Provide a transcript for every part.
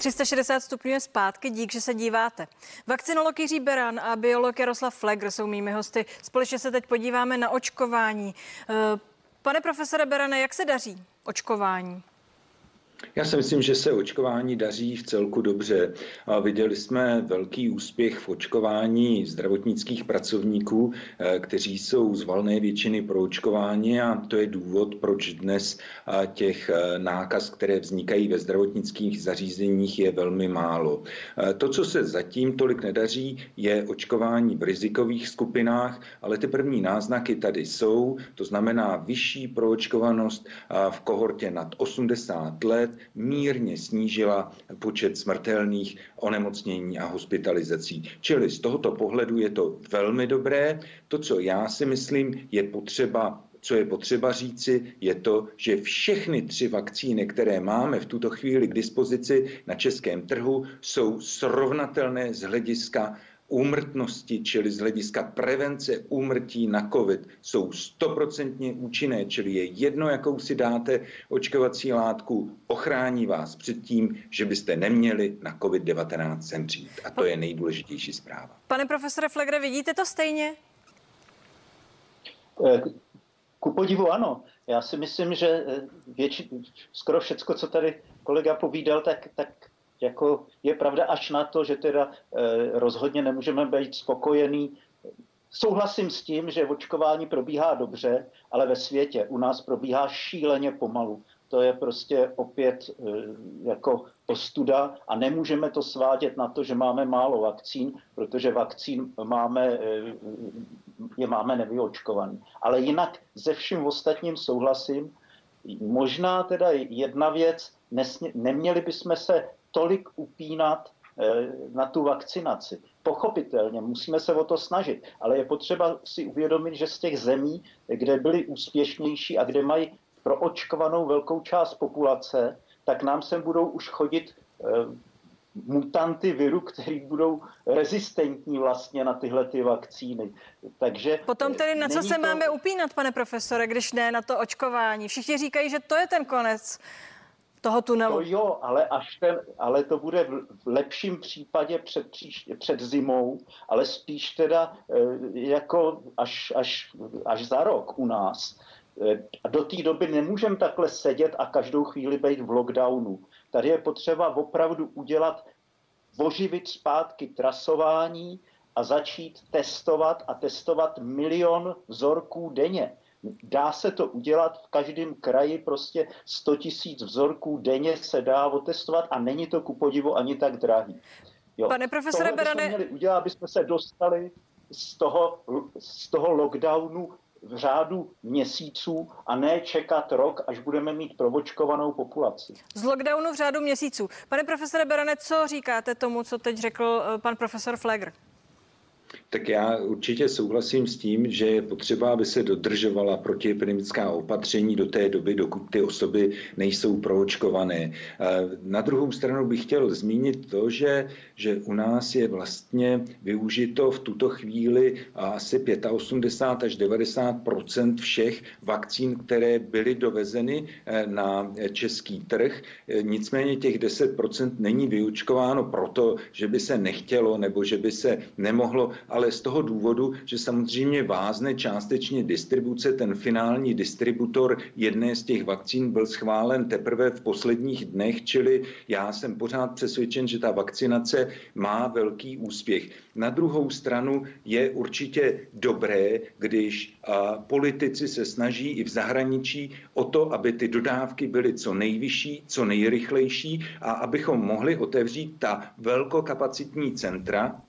360 stupňů je zpátky, dík, že se díváte. Vakcinolog Jiří Beran a biolog Jaroslav Flegr jsou mými hosty. Společně se teď podíváme na očkování. Eh, pane profesore Berane, jak se daří očkování? Já si myslím, že se očkování daří v celku dobře. A viděli jsme velký úspěch v očkování zdravotnických pracovníků, eh, kteří jsou z valné většiny pro očkování a to je důvod, proč dnes eh, těch eh, nákaz, které vznikají ve zdravotnických zařízeních, je velmi málo. To, co se zatím tolik nedaří, je očkování v rizikových skupinách, ale ty první náznaky tady jsou, to znamená vyšší proočkovanost v kohortě nad 80 let, let mírně snížila počet smrtelných onemocnění a hospitalizací. Čili z tohoto pohledu je to velmi dobré. To, co já si myslím, je potřeba co je potřeba říci, je to, že všechny tři vakcíny, které máme v tuto chvíli k dispozici na českém trhu, jsou srovnatelné z hlediska úmrtnosti, čili z hlediska prevence úmrtí na COVID, jsou stoprocentně účinné, čili je jedno, jakou si dáte očkovací látku, ochrání vás před tím, že byste neměli na COVID-19 zemřít. A to je nejdůležitější zpráva. Pane profesore Flegre, vidíte to stejně? Eh, ku podivu ano. Já si myslím, že eh, větši, skoro všecko, co tady kolega povídal, tak, tak jako je pravda až na to, že teda eh, rozhodně nemůžeme být spokojený. Souhlasím s tím, že očkování probíhá dobře, ale ve světě u nás probíhá šíleně pomalu. To je prostě opět eh, jako ostuda a nemůžeme to svádět na to, že máme málo vakcín, protože vakcín máme, eh, je máme nevyočkovaný. Ale jinak ze vším ostatním souhlasím. Možná teda jedna věc, nesmě, neměli bychom se tolik upínat eh, na tu vakcinaci. Pochopitelně, musíme se o to snažit, ale je potřeba si uvědomit, že z těch zemí, kde byli úspěšnější a kde mají proočkovanou velkou část populace, tak nám sem budou už chodit eh, mutanty viru, který budou rezistentní vlastně na tyhle ty vakcíny. Takže Potom tedy na co se to... máme upínat, pane profesore, když ne na to očkování? Všichni říkají, že to je ten konec toho tunelu. To jo, ale, až ten, ale to bude v lepším případě před, před zimou, ale spíš teda eh, jako až, až, až za rok u nás. A do té doby nemůžeme takhle sedět a každou chvíli být v lockdownu. Tady je potřeba opravdu udělat, oživit zpátky trasování a začít testovat a testovat milion vzorků denně. Dá se to udělat v každém kraji, prostě 100 tisíc vzorků denně se dá otestovat a není to ku podivu ani tak drahý. Jo. Pane profesore Berane... měli udělat, aby jsme se dostali z toho, z toho lockdownu v řádu měsíců a ne čekat rok, až budeme mít provočkovanou populaci. Z lockdownu v řádu měsíců. Pane profesore Berane, co říkáte tomu, co teď řekl eh, pan profesor Flegr? Tak já určitě souhlasím s tím, že je potřeba, aby se dodržovala protiepidemická opatření do té doby, dokud ty osoby nejsou proočkované. Na druhou stranu bych chtěl zmínit to, že, že u nás je vlastně využito v tuto chvíli asi 85 až 90% všech vakcín, které byly dovezeny eh, na český trh. Nicméně těch 10% není vyučkováno proto, že by se nechtělo nebo že by se nemohlo ale z toho důvodu, že samozřejmě vázne částečně distribuce, ten finální distributor jedné z těch vakcín byl schválen teprve v posledních dnech, čili já jsem pořád přesvědčen, že ta vakcinace má velký úspěch. Na druhou stranu je určitě dobré, když politici se snaží i v zahraničí o to, aby ty dodávky byly co nejvyšší, co nejrychlejší a abychom mohli otevřít ta velkokapacitní centra,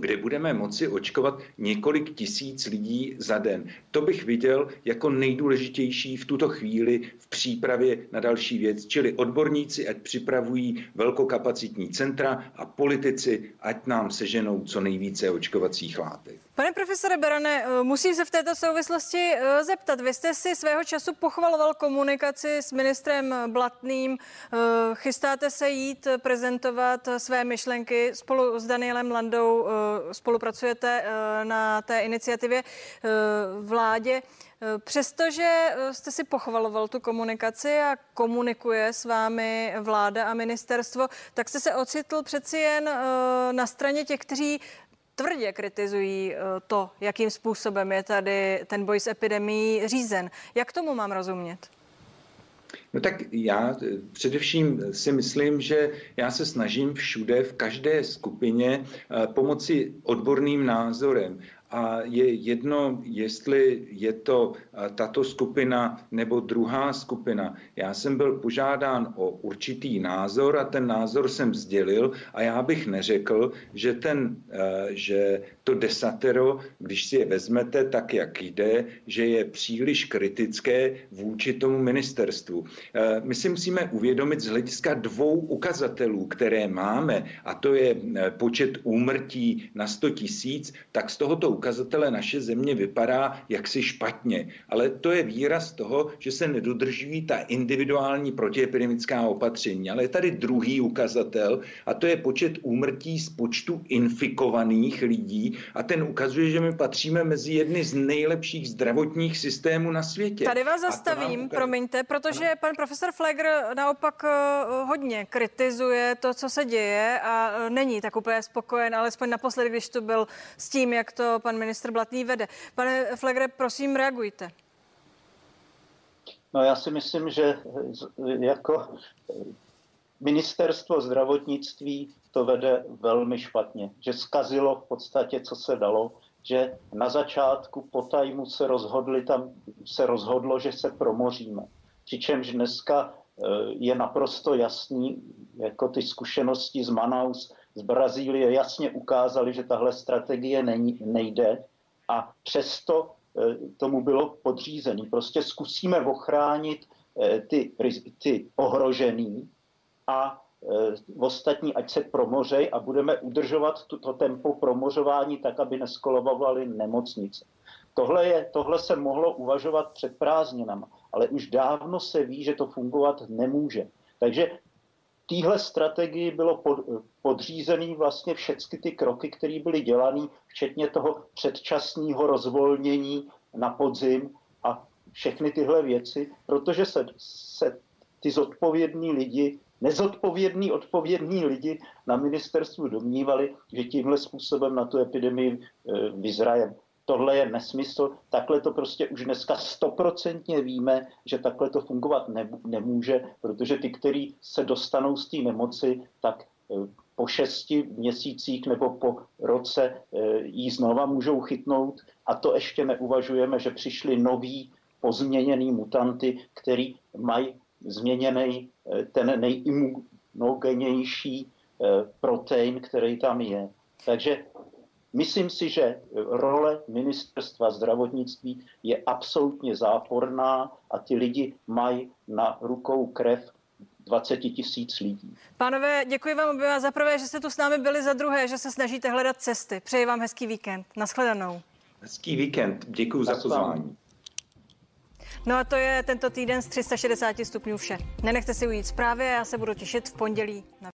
kde budeme moci očkovat několik tisíc lidí za den. To bych viděl jako nejdůležitější v tuto chvíli v přípravě na další věc, čili odborníci, ať připravují velkokapacitní centra a politici, ať nám seženou co nejvíce očkovacích látek. Pane profesore Berane, musím se v této souvislosti eh, zeptat. Vy jste si svého času pochvaloval komunikaci s ministrem Blatným. Eh, chystáte se jít prezentovat své myšlenky spolu s Danielem Landou eh, spolupracujete na té iniciativě vládě. Přestože jste si pochvaloval tu komunikaci a komunikuje s vámi vláda a ministerstvo, tak jste se ocitl přeci jen na straně těch, kteří tvrdě kritizují to, jakým způsobem je tady ten boj s epidemí řízen. Jak tomu mám rozumět? No tak já eh, především si myslím, že já se snažím všude, v každé skupině eh, pomoci odborným názorem a je jedno, jestli je to tato skupina nebo druhá skupina. Já jsem byl požádán o určitý názor a ten názor jsem sdělil a já bych neřekl, že, ten, že to desatero, když si je vezmete tak, jak jde, že je příliš kritické vůči tomu ministerstvu. My si musíme uvědomit z hlediska dvou ukazatelů, které máme, a to je počet úmrtí na 100 tisíc, tak z tohoto ukazatele naše země vypadá jaksi špatně. Ale to je výraz toho, že se nedodržují ta individuální protiepidemická opatření. Ale je tady druhý ukazatel a to je počet úmrtí z počtu infikovaných lidí a ten ukazuje, že my patříme mezi jedny z nejlepších zdravotních systémů na světě. Tady vás zastavím, ukaz... promiňte, protože ano. pan profesor Flegr naopak eh, hodně kritizuje to, co se děje a eh, není tak úplně spokojen, alespoň naposledy, když tu byl s tím, jak to pan ministr Blatný vede. Pane Flegre, prosím, reagujte. No já si myslím, že jako ministerstvo zdravotnictví to vede velmi špatně, že zkazilo v podstatě, co se dalo, že na začátku po tajmu se rozhodli, tam se rozhodlo, že se promoříme. Přičemž dneska eh, je naprosto jasný, jako ty zkušenosti z Manaus, z Brazílie jasně ukázaly, že tahle strategie nejde a přesto eh, tomu bylo podřízený. Prostě zkusíme ochránit eh, ty, ty ohrožený a ostatní ať se promořej a budeme udržovat to tempo promořování tak, aby neskolovovaly nemocnice. Tohle, je, tohle se mohlo uvažovat před prázdninama, ale už dávno se ví, že to fungovat nemůže. Takže téhle strategii bylo pod, podřízený vlastně všechny ty kroky, které byly dělané, včetně toho předčasného rozvolnění na podzim a všechny tyhle věci, protože se, se ty zodpovědní lidi nezodpovědní, odpovědní lidi na ministerstvu domnívali, že tímhle způsobem na tu epidemii e, vyzrajem. Tohle je nesmysl, takhle to prostě už dneska stoprocentně víme, že takhle to fungovat nemůže, protože ty, kteří se dostanou z té nemoci, tak e, po šesti měsících nebo po roce e, jí znova můžou chytnout a to ještě neuvažujeme, že přišly noví pozměněný mutanty, který mají změněný eh, ten nejimunogenější eh, protein, který tam je. Takže myslím si, že role ministerstva zdravotnictví je absolutně záporná a ty lidi mají na rukou krev 20 tisíc lidí. Pánové, děkuji vám oběma za prvé, že jste tu s námi byli, za druhé, že se snažíte hledat cesty. Přeji vám hezký víkend. Naschledanou. Hezký víkend. Děkuji za pozvání. No a to je tento týden z 360 stupňů vše. Nenechte si ujít zprávy a já se budu těšit v pondělí na